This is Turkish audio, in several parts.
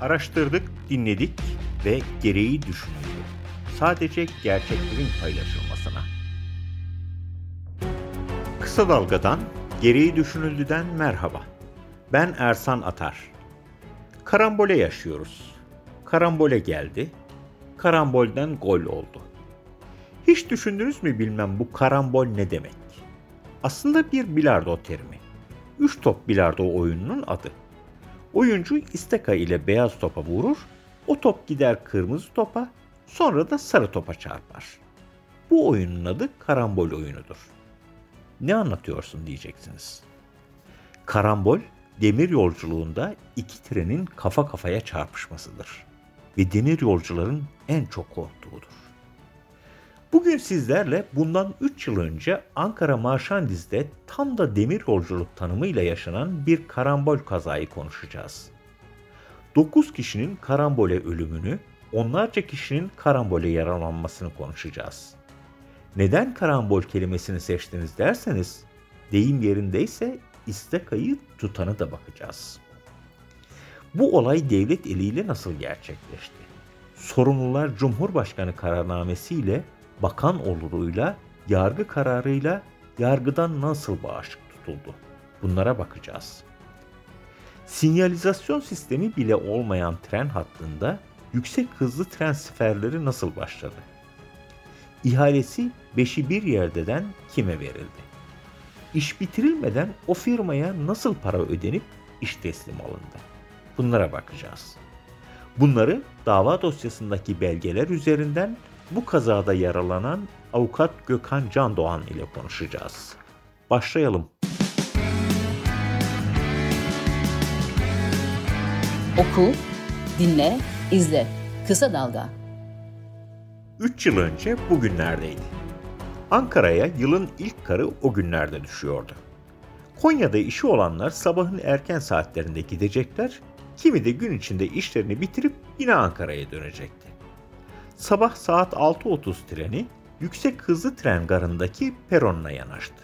Araştırdık, dinledik ve gereği düşünüldü. Sadece gerçeklerin paylaşılmasına. Kısa Dalga'dan, gereği düşünüldüden merhaba. Ben Ersan Atar. Karambole yaşıyoruz. Karambole geldi. Karambolden gol oldu. Hiç düşündünüz mü bilmem bu karambol ne demek? Aslında bir bilardo terimi. Üç top bilardo oyununun adı. Oyuncu isteka ile beyaz topa vurur, o top gider kırmızı topa, sonra da sarı topa çarpar. Bu oyunun adı karambol oyunudur. Ne anlatıyorsun diyeceksiniz. Karambol, demir yolculuğunda iki trenin kafa kafaya çarpışmasıdır ve demir yolcuların en çok korktuğudur. Bugün sizlerle bundan 3 yıl önce Ankara Marşandiz'de tam da demir yolculuk tanımıyla yaşanan bir karambol kazayı konuşacağız. 9 kişinin karambole ölümünü, onlarca kişinin karambole yaralanmasını konuşacağız. Neden karambol kelimesini seçtiniz derseniz, deyim yerindeyse istekayı tutanı da bakacağız. Bu olay devlet eliyle nasıl gerçekleşti? Sorumlular Cumhurbaşkanı kararnamesiyle bakan oluruyla, yargı kararıyla yargıdan nasıl bağışık tutuldu? Bunlara bakacağız. Sinyalizasyon sistemi bile olmayan tren hattında yüksek hızlı tren seferleri nasıl başladı? İhalesi beşi bir yerdeden kime verildi? İş bitirilmeden o firmaya nasıl para ödenip iş teslim alındı? Bunlara bakacağız. Bunları dava dosyasındaki belgeler üzerinden bu kazada yaralanan avukat Gökhan Can Doğan ile konuşacağız. Başlayalım. Oku, dinle, izle. Kısa Dalga. 3 yıl önce bugünlerdeydi. Ankara'ya yılın ilk karı o günlerde düşüyordu. Konya'da işi olanlar sabahın erken saatlerinde gidecekler, kimi de gün içinde işlerini bitirip yine Ankara'ya dönecekti sabah saat 6.30 treni yüksek hızlı tren garındaki peronuna yanaştı.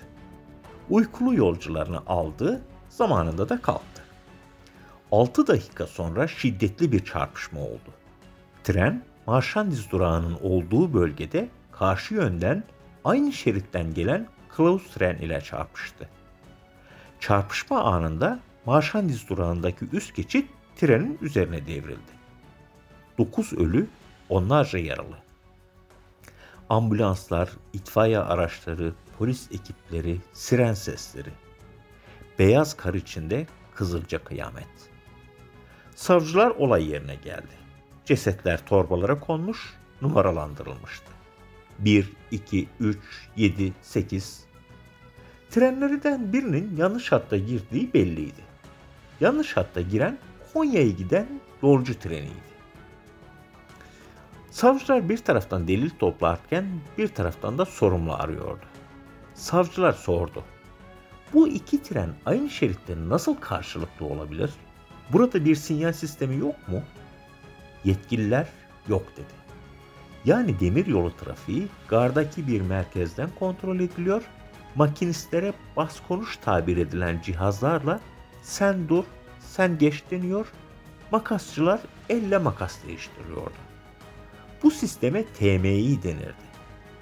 Uykulu yolcularını aldı, zamanında da kalktı. 6 dakika sonra şiddetli bir çarpışma oldu. Tren, Marşandiz durağının olduğu bölgede karşı yönden aynı şeritten gelen kılavuz tren ile çarpıştı. Çarpışma anında Marşandiz durağındaki üst geçit trenin üzerine devrildi. 9 ölü onlarca yaralı. Ambulanslar, itfaiye araçları, polis ekipleri, siren sesleri. Beyaz kar içinde kızılca kıyamet. Savcılar olay yerine geldi. Cesetler torbalara konmuş, numaralandırılmıştı. 1, 2, 3, 7, 8. Trenlerden birinin yanlış hatta girdiği belliydi. Yanlış hatta giren Konya'ya giden yolcu treniydi. Savcılar bir taraftan delil toplarken bir taraftan da sorumlu arıyordu. Savcılar sordu. Bu iki tren aynı şeritte nasıl karşılıklı olabilir? Burada bir sinyal sistemi yok mu? Yetkililer yok dedi. Yani demir yolu trafiği gardaki bir merkezden kontrol ediliyor, makinistlere bas konuş tabir edilen cihazlarla sen dur, sen geç deniyor, makasçılar elle makas değiştiriyordu. Bu sisteme TMI denirdi.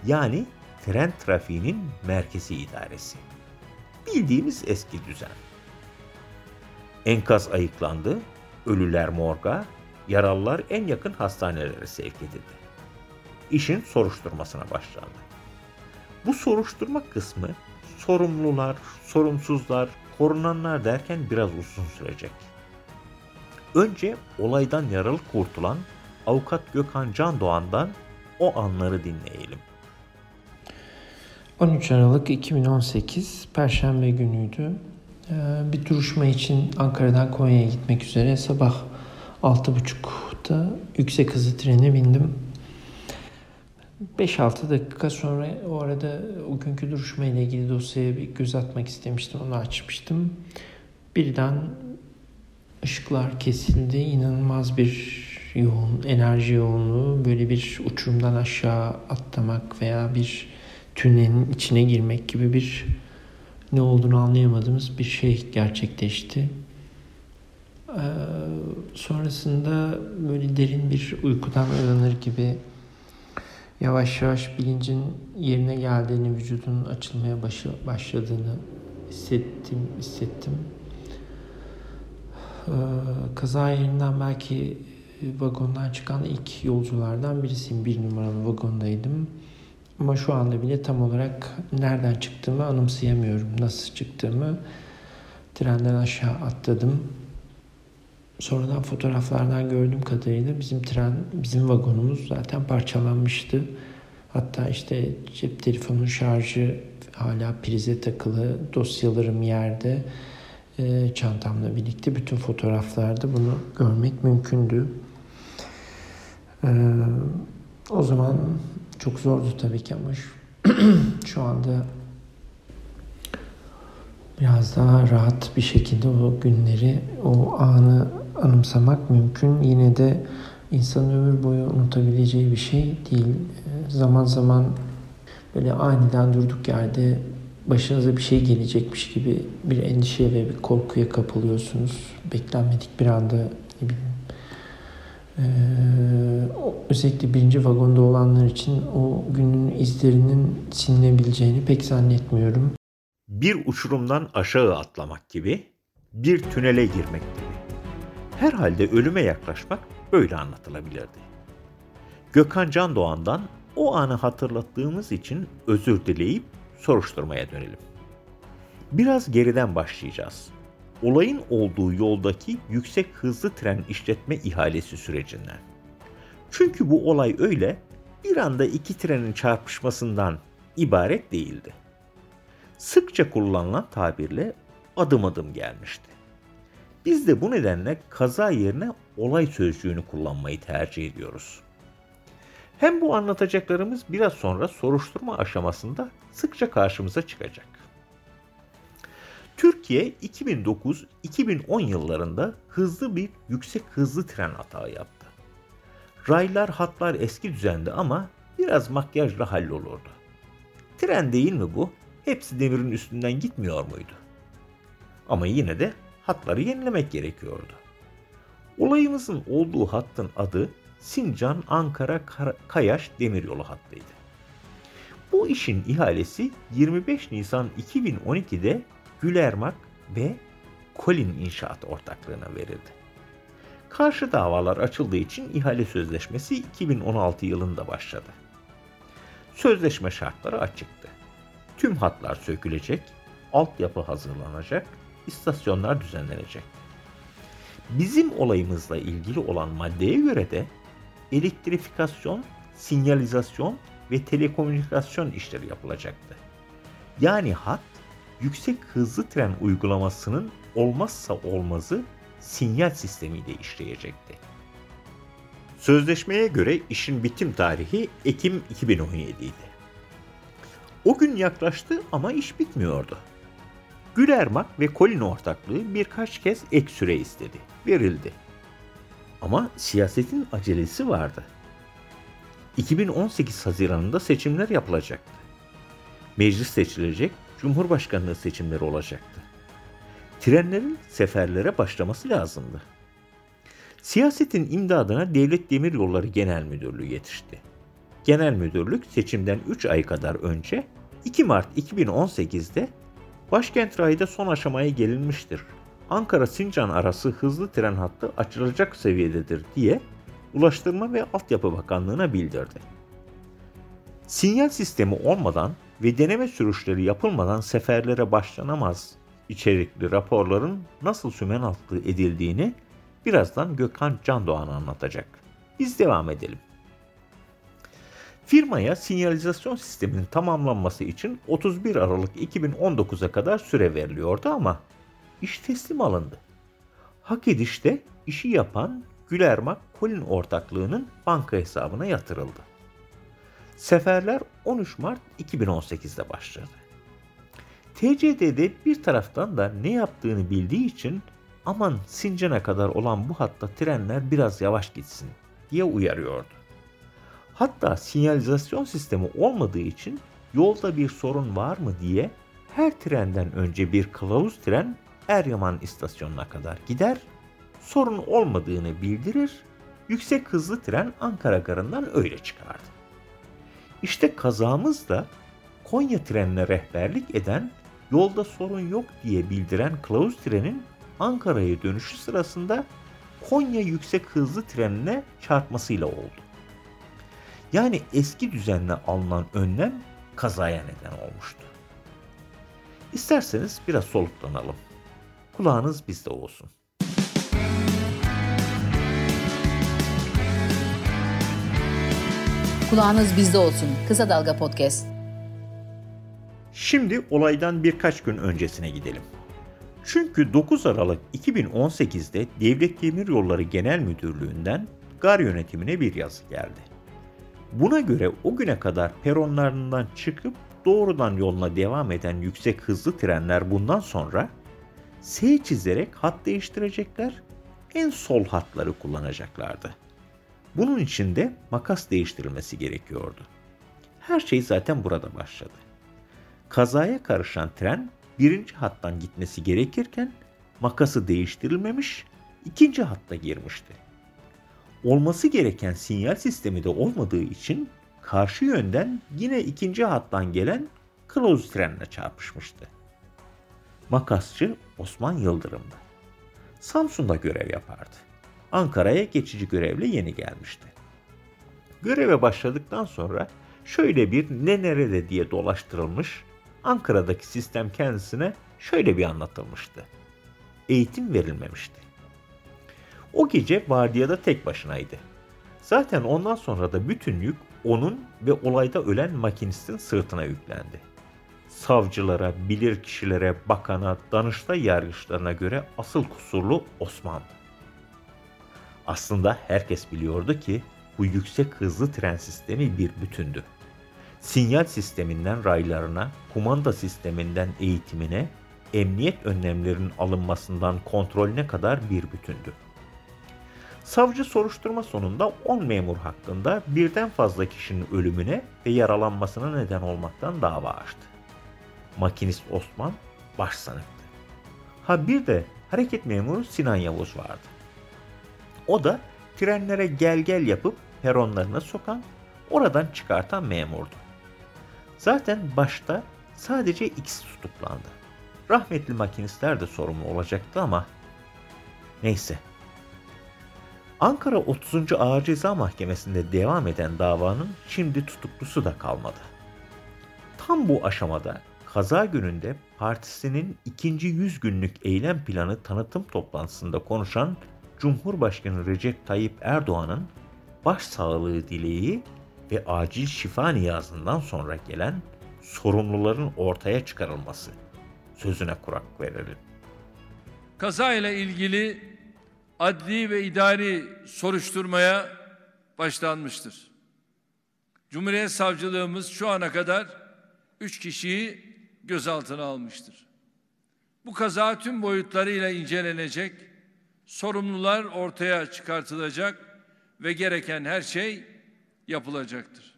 Yani tren trafiğinin merkezi idaresi. Bildiğimiz eski düzen. Enkaz ayıklandı, ölüler morga, yaralılar en yakın hastanelere sevk edildi. İşin soruşturmasına başlandı. Bu soruşturma kısmı sorumlular, sorumsuzlar, korunanlar derken biraz uzun sürecek. Önce olaydan yaralı kurtulan Avukat Gökhan Can Doğan'dan o anları dinleyelim. 13 Aralık 2018 Perşembe günüydü. Ee, bir duruşma için Ankara'dan Konya'ya gitmek üzere sabah 6.30'da yüksek hızlı trene bindim. 5-6 dakika sonra o arada o günkü duruşma ile ilgili dosyaya bir göz atmak istemiştim. Onu açmıştım. Birden ışıklar kesildi. İnanılmaz bir yoğun, enerji yoğunluğu böyle bir uçurumdan aşağı atlamak veya bir tünelin içine girmek gibi bir ne olduğunu anlayamadığımız bir şey gerçekleşti. Ee, sonrasında böyle derin bir uykudan uyanır gibi yavaş yavaş bilincin yerine geldiğini, vücudun açılmaya başladığını hissettim, hissettim. Ee, kaza yerinden belki vagondan çıkan ilk yolculardan birisiyim. Bir numaralı vagondaydım. Ama şu anda bile tam olarak nereden çıktığımı anımsayamıyorum. Nasıl çıktığımı trenden aşağı atladım. Sonradan fotoğraflardan gördüğüm kadarıyla bizim tren, bizim vagonumuz zaten parçalanmıştı. Hatta işte cep telefonun şarjı hala prize takılı, dosyalarım yerde, çantamla birlikte bütün fotoğraflarda bunu görmek mümkündü. E, o zaman çok zordu tabii ki ama şu, anda biraz daha rahat bir şekilde o günleri, o anı anımsamak mümkün. Yine de insanın ömür boyu unutabileceği bir şey değil. Zaman zaman böyle aniden durduk yerde başınıza bir şey gelecekmiş gibi bir endişe ve bir korkuya kapılıyorsunuz. Beklenmedik bir anda ne bileyim ee, özellikle birinci vagonda olanlar için o günün izlerinin silinebileceğini pek zannetmiyorum. Bir uçurumdan aşağı atlamak gibi, bir tünele girmek gibi. Herhalde ölüme yaklaşmak böyle anlatılabilirdi. Gökhan Can Doğan'dan o anı hatırlattığımız için özür dileyip soruşturmaya dönelim. Biraz geriden başlayacağız. Olayın olduğu yoldaki yüksek hızlı tren işletme ihalesi sürecinden. Çünkü bu olay öyle bir anda iki trenin çarpışmasından ibaret değildi. Sıkça kullanılan tabirle adım adım gelmişti. Biz de bu nedenle kaza yerine olay sözcüğünü kullanmayı tercih ediyoruz. Hem bu anlatacaklarımız biraz sonra soruşturma aşamasında sıkça karşımıza çıkacak. Türkiye 2009-2010 yıllarında hızlı bir yüksek hızlı tren atağı yaptı. Raylar hatlar eski düzende ama biraz makyajla hallolurdu. Tren değil mi bu? Hepsi demirin üstünden gitmiyor muydu? Ama yine de hatları yenilemek gerekiyordu. Olayımızın olduğu hattın adı Sincan Ankara Kayaş Demiryolu hattıydı. Bu işin ihalesi 25 Nisan 2012'de Gülermak ve Colin İnşaat ortaklığına verildi. Karşı davalar açıldığı için ihale sözleşmesi 2016 yılında başladı. Sözleşme şartları açıktı. Tüm hatlar sökülecek, altyapı hazırlanacak, istasyonlar düzenlenecek. Bizim olayımızla ilgili olan maddeye göre de elektrifikasyon, sinyalizasyon ve telekomünikasyon işleri yapılacaktı. Yani hat yüksek hızlı tren uygulamasının olmazsa olmazı sinyal sistemiyle işleyecekti. Sözleşmeye göre işin bitim tarihi Ekim 2017 idi. O gün yaklaştı ama iş bitmiyordu. Gülermak ve Colin ortaklığı birkaç kez ek süre istedi. Verildi. Ama siyasetin acelesi vardı. 2018 Haziran'ında seçimler yapılacaktı. Meclis seçilecek, Cumhurbaşkanlığı seçimleri olacaktı. Trenlerin seferlere başlaması lazımdı. Siyasetin imdadına Devlet Demiryolları Genel Müdürlüğü yetişti. Genel Müdürlük seçimden 3 ay kadar önce 2 Mart 2018'de başkent rayda son aşamaya gelinmiştir. Ankara-Sincan arası hızlı tren hattı açılacak seviyededir diye Ulaştırma ve Altyapı Bakanlığı'na bildirdi. Sinyal sistemi olmadan ve deneme sürüşleri yapılmadan seferlere başlanamaz içerikli raporların nasıl sümen altı edildiğini birazdan Gökhan Candoğan anlatacak. Biz devam edelim. Firmaya sinyalizasyon sisteminin tamamlanması için 31 Aralık 2019'a kadar süre veriliyordu ama iş teslim alındı. Hak edişte işi yapan Gülermak Colin ortaklığının banka hesabına yatırıldı. Seferler 13 Mart 2018'de başladı. TCD'de bir taraftan da ne yaptığını bildiği için aman Sincan'a kadar olan bu hatta trenler biraz yavaş gitsin diye uyarıyordu. Hatta sinyalizasyon sistemi olmadığı için yolda bir sorun var mı diye her trenden önce bir kılavuz tren Eryaman istasyonuna kadar gider, sorun olmadığını bildirir, yüksek hızlı tren Ankara garından öyle çıkardı. İşte kazamız da Konya trenine rehberlik eden yolda sorun yok diye bildiren kılavuz trenin Ankara'ya dönüşü sırasında Konya yüksek hızlı trenine çarpmasıyla oldu. Yani eski düzenle alınan önlem kazaya neden olmuştu. İsterseniz biraz soluklanalım. Kulağınız bizde olsun. Kulağınız bizde olsun. Kısa Dalga Podcast. Şimdi olaydan birkaç gün öncesine gidelim. Çünkü 9 Aralık 2018'de Devlet Demiryolları Genel Müdürlüğü'nden gar yönetimine bir yazı geldi. Buna göre o güne kadar peronlarından çıkıp doğrudan yoluna devam eden yüksek hızlı trenler bundan sonra S çizerek hat değiştirecekler, en sol hatları kullanacaklardı. Bunun için de makas değiştirilmesi gerekiyordu. Her şey zaten burada başladı. Kazaya karışan tren birinci hattan gitmesi gerekirken makası değiştirilmemiş, ikinci hatta girmişti. Olması gereken sinyal sistemi de olmadığı için karşı yönden yine ikinci hattan gelen kılavuz trenle çarpışmıştı. Makasçı Osman Yıldırım'dı. Samsun'da görev yapardı. Ankara'ya geçici görevle yeni gelmişti. Göreve başladıktan sonra şöyle bir ne nerede diye dolaştırılmış, Ankara'daki sistem kendisine şöyle bir anlatılmıştı. Eğitim verilmemişti. O gece vardiyada tek başınaydı. Zaten ondan sonra da bütün yük onun ve olayda ölen makinistin sırtına yüklendi. Savcılara, bilirkişilere, bakana, danıştay yargıçlarına göre asıl kusurlu Osman'dı. Aslında herkes biliyordu ki bu yüksek hızlı tren sistemi bir bütündü. Sinyal sisteminden raylarına, kumanda sisteminden eğitimine, emniyet önlemlerinin alınmasından kontrolüne kadar bir bütündü. Savcı soruşturma sonunda 10 memur hakkında birden fazla kişinin ölümüne ve yaralanmasına neden olmaktan dava açtı. Makinist Osman baş sanıktı. Ha bir de hareket memuru Sinan Yavuz vardı. O da trenlere gel gel yapıp peronlarına sokan, oradan çıkartan memurdu. Zaten başta sadece ikisi tutuklandı. Rahmetli makinistler de sorumlu olacaktı ama neyse. Ankara 30. Ağır Ceza Mahkemesi'nde devam eden davanın şimdi tutuklusu da kalmadı. Tam bu aşamada kaza gününde partisinin ikinci 100 günlük eylem planı tanıtım toplantısında konuşan Cumhurbaşkanı Recep Tayyip Erdoğan'ın başsağlığı dileği ve acil şifa niyazından sonra gelen sorumluların ortaya çıkarılması sözüne kurak verelim. Kaza ile ilgili adli ve idari soruşturmaya başlanmıştır. Cumhuriyet Savcılığımız şu ana kadar üç kişiyi gözaltına almıştır. Bu kaza tüm boyutlarıyla incelenecek, sorumlular ortaya çıkartılacak ve gereken her şey yapılacaktır.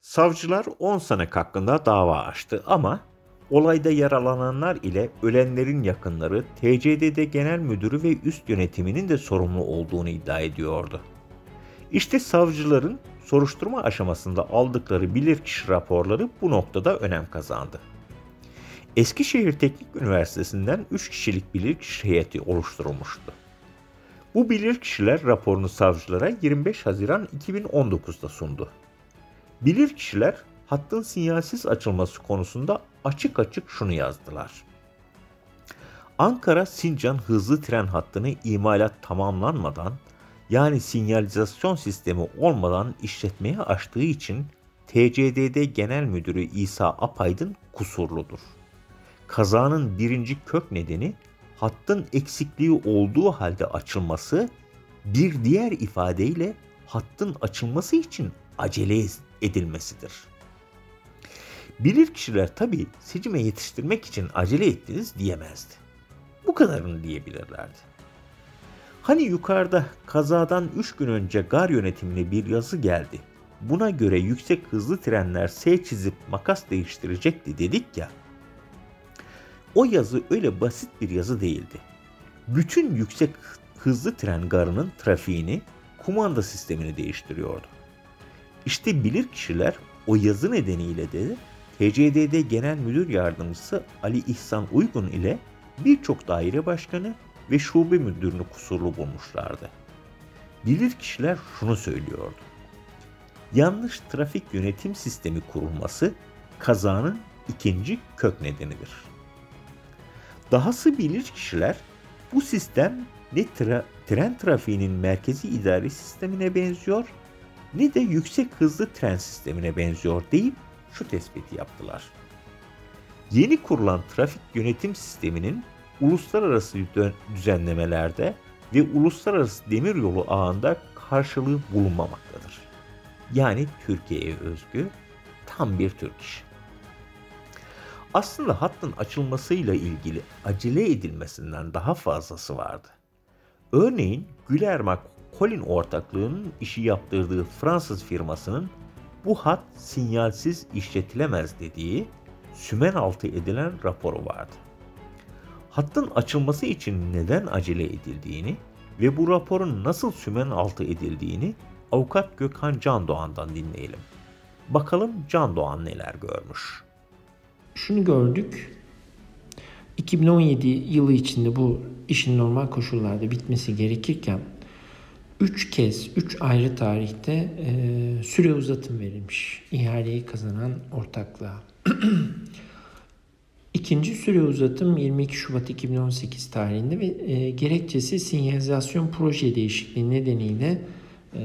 Savcılar 10 sanık hakkında dava açtı ama olayda yaralananlar ile ölenlerin yakınları TCDD Genel Müdürü ve üst yönetiminin de sorumlu olduğunu iddia ediyordu. İşte savcıların soruşturma aşamasında aldıkları bilirkişi raporları bu noktada önem kazandı. Eskişehir Teknik Üniversitesi'nden 3 kişilik bilirkişi heyeti oluşturulmuştu. Bu bilirkişiler raporunu savcılara 25 Haziran 2019'da sundu. Bilirkişiler hattın sinyalsiz açılması konusunda açık açık şunu yazdılar. Ankara Sincan hızlı tren hattını imalat tamamlanmadan yani sinyalizasyon sistemi olmadan işletmeye açtığı için TCDD Genel Müdürü İsa Apaydın kusurludur. Kazanın birinci kök nedeni hattın eksikliği olduğu halde açılması, bir diğer ifadeyle hattın açılması için acele edilmesidir. Bilir kişiler tabi seçime yetiştirmek için acele ettiniz diyemezdi. Bu kadarını diyebilirlerdi. Hani yukarıda kazadan 3 gün önce gar yönetimine bir yazı geldi. Buna göre yüksek hızlı trenler S çizip makas değiştirecekti dedik ya. O yazı öyle basit bir yazı değildi. Bütün yüksek hızlı tren garının trafiğini, kumanda sistemini değiştiriyordu. İşte bilir kişiler o yazı nedeniyle de TCDD Genel Müdür Yardımcısı Ali İhsan Uygun ile birçok daire başkanı ve şube müdürünü kusurlu bulmuşlardı. Bilir kişiler şunu söylüyordu. Yanlış trafik yönetim sistemi kurulması kazanın ikinci kök nedenidir. Dahası bilir kişiler bu sistem ne tra- tren trafiğinin merkezi idari sistemine benziyor ne de yüksek hızlı tren sistemine benziyor deyip şu tespiti yaptılar. Yeni kurulan trafik yönetim sisteminin uluslararası düzenlemelerde ve uluslararası demiryolu ağında karşılığı bulunmamaktadır. Yani Türkiye'ye özgü tam bir Türk işi. Aslında hattın açılmasıyla ilgili acele edilmesinden daha fazlası vardı. Örneğin Gülermak Colin ortaklığının işi yaptırdığı Fransız firmasının bu hat sinyalsiz işletilemez dediği sümen altı edilen raporu vardı. Hattın açılması için neden acele edildiğini ve bu raporun nasıl sümen altı edildiğini avukat Gökhan Can Doğan'dan dinleyelim. Bakalım Can Doğan neler görmüş. Şunu gördük. 2017 yılı içinde bu işin normal koşullarda bitmesi gerekirken 3 kez 3 ayrı tarihte e, süre uzatım verilmiş ihaleyi kazanan ortaklığa. İkinci süre uzatım 22 Şubat 2018 tarihinde ve e, gerekçesi sinyalizasyon proje değişikliği nedeniyle e,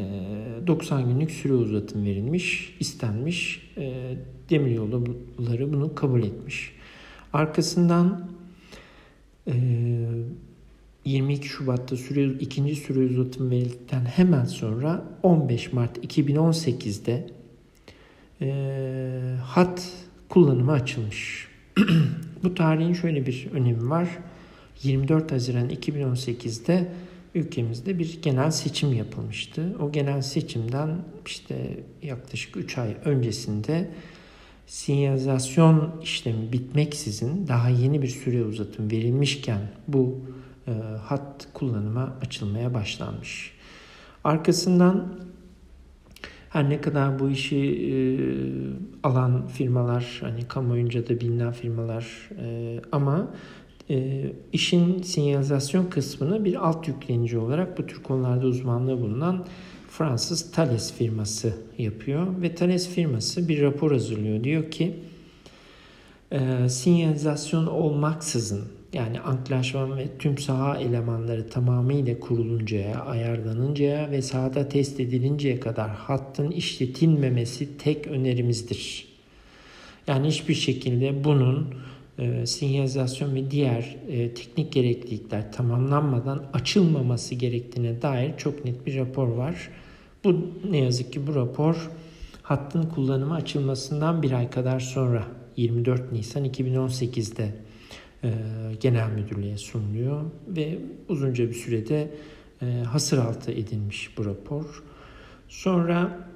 90 günlük süre uzatım verilmiş, istenmiş. E, demiryolları bunu kabul etmiş. Arkasından e, 22 Şubat'ta süre, ikinci süre uzatım verildikten hemen sonra 15 Mart 2018'de e, hat kullanıma açılmış. Bu tarihin şöyle bir önemi var. 24 Haziran 2018'de ülkemizde bir genel seçim yapılmıştı. O genel seçimden işte yaklaşık 3 ay öncesinde sinyalizasyon işlemi bitmeksizin daha yeni bir süre uzatım verilmişken bu e, hat kullanıma açılmaya başlanmış. Arkasından her ne kadar bu işi e, alan firmalar, hani kamuoyunca da bilinen firmalar e, ama e, işin sinyalizasyon kısmını bir alt yüklenici olarak bu tür konularda uzmanlığı bulunan Fransız Thales firması yapıyor ve Thales firması bir rapor hazırlıyor. Diyor ki e, sinyalizasyon olmaksızın yani anklaşman ve tüm saha elemanları tamamıyla kuruluncaya, ayarlanıncaya ve sahada test edilinceye kadar hattın işletilmemesi tek önerimizdir. Yani hiçbir şekilde bunun e, sinyalizasyon ve diğer e, teknik gereklilikler tamamlanmadan açılmaması gerektiğine dair çok net bir rapor var. Bu ne yazık ki bu rapor hattın kullanıma açılmasından bir ay kadar sonra 24 Nisan 2018'de e, genel müdürlüğe sunuluyor ve uzunca bir sürede e, hasır altı edilmiş bu rapor. Sonra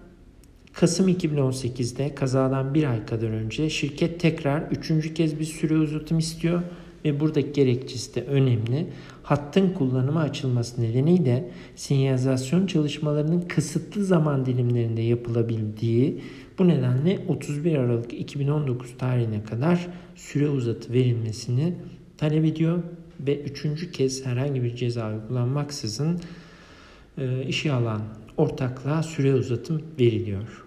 Kasım 2018'de kazadan bir ay kadar önce şirket tekrar üçüncü kez bir süre uzatım istiyor ve buradaki gerekçesi de önemli. Hattın kullanıma açılması nedeniyle sinyalizasyon çalışmalarının kısıtlı zaman dilimlerinde yapılabildiği bu nedenle 31 Aralık 2019 tarihine kadar süre uzatı verilmesini talep ediyor ve üçüncü kez herhangi bir ceza uygulanmaksızın e, işe alan ortaklığa süre uzatım veriliyor.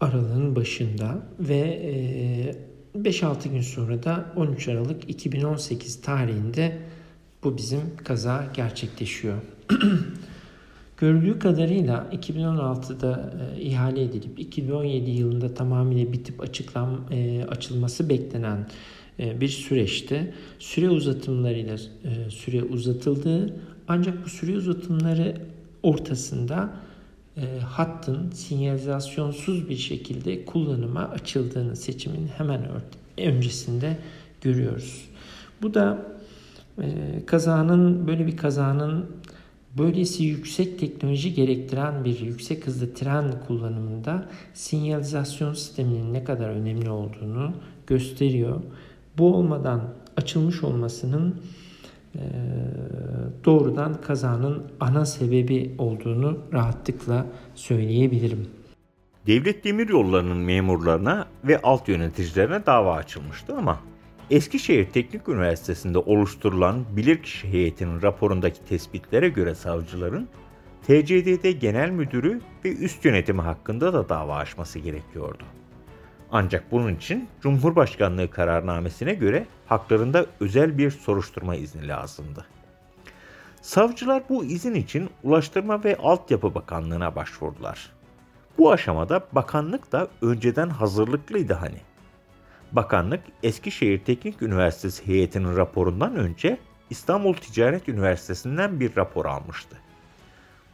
Aralığın başında ve 5-6 gün sonra da 13 Aralık 2018 tarihinde bu bizim kaza gerçekleşiyor. Görüldüğü kadarıyla 2016'da e, ihale edilip 2017 yılında tamamıyla bitip açıklan e, açılması beklenen e, bir süreçte süre uzatımlarıyla e, süre uzatıldığı ancak bu süre uzatımları ortasında e, hattın sinyalizasyonsuz bir şekilde kullanıma açıldığını seçimin hemen öncesinde görüyoruz. Bu da e, kazanın böyle bir kazanın böylesi yüksek teknoloji gerektiren bir yüksek hızlı tren kullanımında sinyalizasyon sisteminin ne kadar önemli olduğunu gösteriyor. Bu olmadan açılmış olmasının doğrudan kazanın ana sebebi olduğunu rahatlıkla söyleyebilirim. Devlet Demiryolları'nın memurlarına ve alt yöneticilerine dava açılmıştı ama Eskişehir Teknik Üniversitesi'nde oluşturulan bilirkişi heyetinin raporundaki tespitlere göre savcıların TCDD Genel Müdürü ve üst yönetimi hakkında da dava açması gerekiyordu. Ancak bunun için Cumhurbaşkanlığı kararnamesine göre haklarında özel bir soruşturma izni lazımdı. Savcılar bu izin için Ulaştırma ve Altyapı Bakanlığı'na başvurdular. Bu aşamada bakanlık da önceden hazırlıklıydı hani. Bakanlık Eskişehir Teknik Üniversitesi heyetinin raporundan önce İstanbul Ticaret Üniversitesi'nden bir rapor almıştı.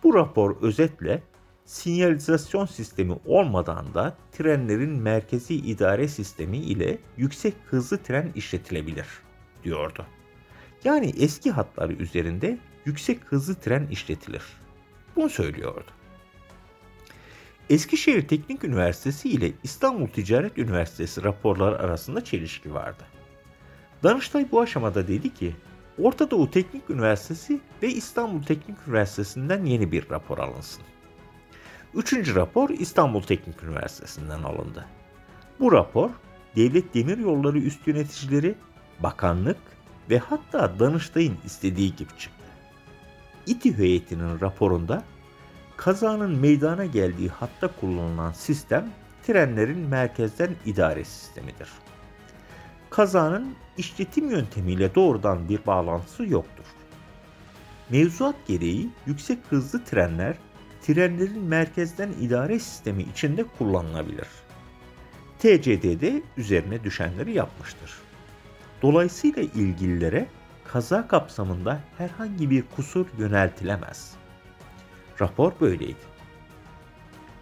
Bu rapor özetle sinyalizasyon sistemi olmadan da trenlerin merkezi idare sistemi ile yüksek hızlı tren işletilebilir diyordu. Yani eski hatları üzerinde yüksek hızlı tren işletilir. Bunu söylüyordu. Eskişehir Teknik Üniversitesi ile İstanbul Ticaret Üniversitesi raporları arasında çelişki vardı. Danıştay bu aşamada dedi ki, Orta Doğu Teknik Üniversitesi ve İstanbul Teknik Üniversitesi'nden yeni bir rapor alınsın. Üçüncü rapor İstanbul Teknik Üniversitesi'nden alındı. Bu rapor Devlet Demiryolları üst yöneticileri, bakanlık ve hatta Danıştay'ın istediği gibi çıktı. İTİ heyetinin raporunda kazanın meydana geldiği hatta kullanılan sistem trenlerin merkezden idare sistemidir. Kazanın işletim yöntemiyle doğrudan bir bağlantısı yoktur. Mevzuat gereği yüksek hızlı trenler trenlerin merkezden idare sistemi içinde kullanılabilir. TCD'de üzerine düşenleri yapmıştır. Dolayısıyla ilgililere kaza kapsamında herhangi bir kusur yöneltilemez. Rapor böyleydi.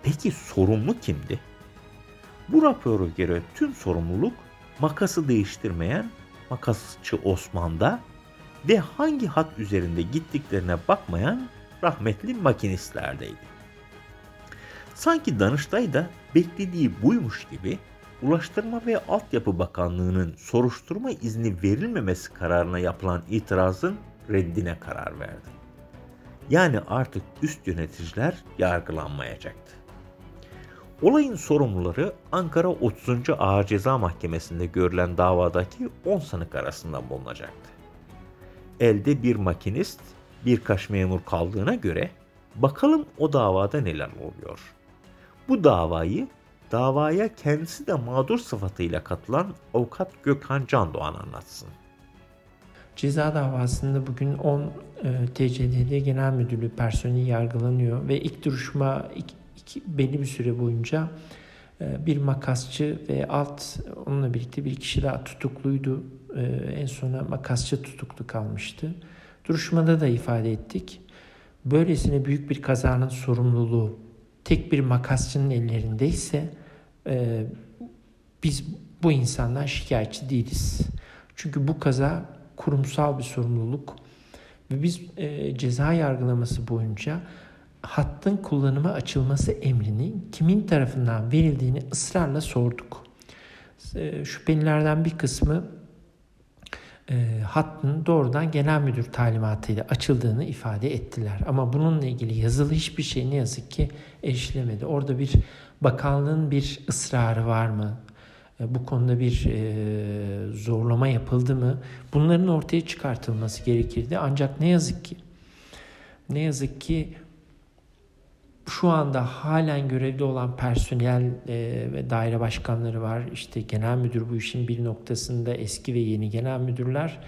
Peki sorumlu kimdi? Bu rapora göre tüm sorumluluk makası değiştirmeyen makasçı Osman'da ve hangi hat üzerinde gittiklerine bakmayan rahmetli makinistlerdeydi. Sanki Danıştay da beklediği buymuş gibi Ulaştırma ve Altyapı Bakanlığı'nın soruşturma izni verilmemesi kararına yapılan itirazın reddine karar verdi. Yani artık üst yöneticiler yargılanmayacaktı. Olayın sorumluları Ankara 30. Ağır Ceza Mahkemesi'nde görülen davadaki 10 sanık arasında bulunacaktı. Elde bir makinist, birkaç memur kaldığına göre bakalım o davada neler oluyor. Bu davayı davaya kendisi de mağdur sıfatıyla katılan avukat Gökhan Candoğan anlatsın. Ceza davasında bugün 10 e, TCDD Genel Müdürlüğü personeli yargılanıyor ve ilk duruşma iki, iki, belli bir süre boyunca e, bir makasçı ve alt onunla birlikte bir kişi daha tutukluydu. E, en sona makasçı tutuklu kalmıştı. Duruşmada da ifade ettik. Böylesine büyük bir kazanın sorumluluğu tek bir makasçının ellerindeyse e, biz bu insandan şikayetçi değiliz. Çünkü bu kaza kurumsal bir sorumluluk ve biz e, ceza yargılaması boyunca hattın kullanıma açılması emrinin kimin tarafından verildiğini ısrarla sorduk. E, şüphelilerden bir kısmı e, hattın doğrudan genel müdür talimatıyla açıldığını ifade ettiler. Ama bununla ilgili yazılı hiçbir şey ne yazık ki erişilemedi. Orada bir bakanlığın bir ısrarı var mı? E, bu konuda bir e, zorlama yapıldı mı? Bunların ortaya çıkartılması gerekirdi. Ancak ne yazık ki ne yazık ki şu anda halen görevli olan personel e, ve daire başkanları var. İşte genel müdür bu işin bir noktasında eski ve yeni genel müdürler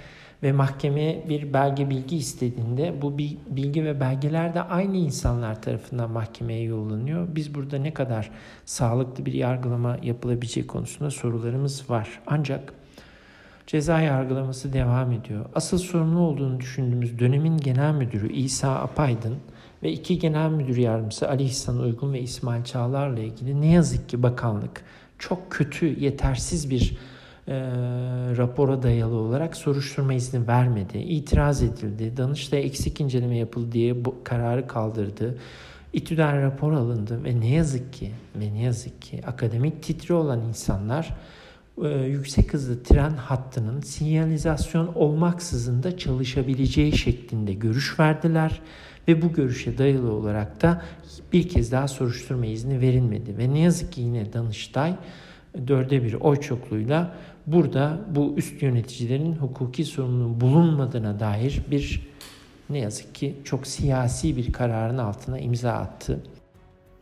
ve mahkemeye bir belge bilgi istediğinde bu bilgi ve belgeler de aynı insanlar tarafından mahkemeye yollanıyor. Biz burada ne kadar sağlıklı bir yargılama yapılabileceği konusunda sorularımız var. Ancak ceza yargılaması devam ediyor. Asıl sorumlu olduğunu düşündüğümüz dönemin genel müdürü İsa Apaydın ve iki genel müdür yardımcısı Ali İhsan Uygun ve İsmail Çağlar'la ilgili ne yazık ki bakanlık çok kötü, yetersiz bir e, rapora dayalı olarak soruşturma izni vermedi. İtiraz edildi. Danıştay eksik inceleme yapıldı diye bu kararı kaldırdı. İTÜ'den rapor alındı ve ne yazık ki ve ne yazık ki akademik titri olan insanlar e, yüksek hızlı tren hattının sinyalizasyon olmaksızın da çalışabileceği şeklinde görüş verdiler ve bu görüşe dayalı olarak da bir kez daha soruşturma izni verilmedi ve ne yazık ki yine Danıştay dörde bir oy çokluğuyla burada bu üst yöneticilerin hukuki sorumluluğu bulunmadığına dair bir ne yazık ki çok siyasi bir kararın altına imza attı.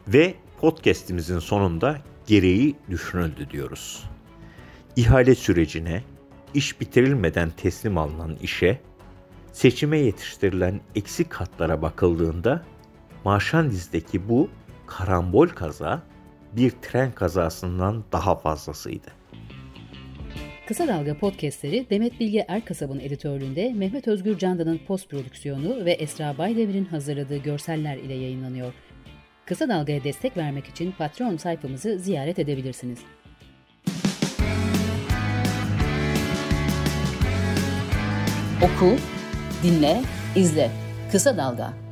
Ve podcast'imizin sonunda gereği düşünüldü diyoruz. İhale sürecine, iş bitirilmeden teslim alınan işe, seçime yetiştirilen eksik hatlara bakıldığında Marşandiz'deki bu karambol kaza bir tren kazasından daha fazlasıydı. Kısa Dalga podcastleri Demet Bilge Erkasab'ın editörlüğünde Mehmet Özgür Candan'ın post prodüksiyonu ve Esra Baydemir'in hazırladığı görseller ile yayınlanıyor. Kısa Dalga'ya destek vermek için Patreon sayfamızı ziyaret edebilirsiniz. Oku, dinle, izle. Kısa Dalga.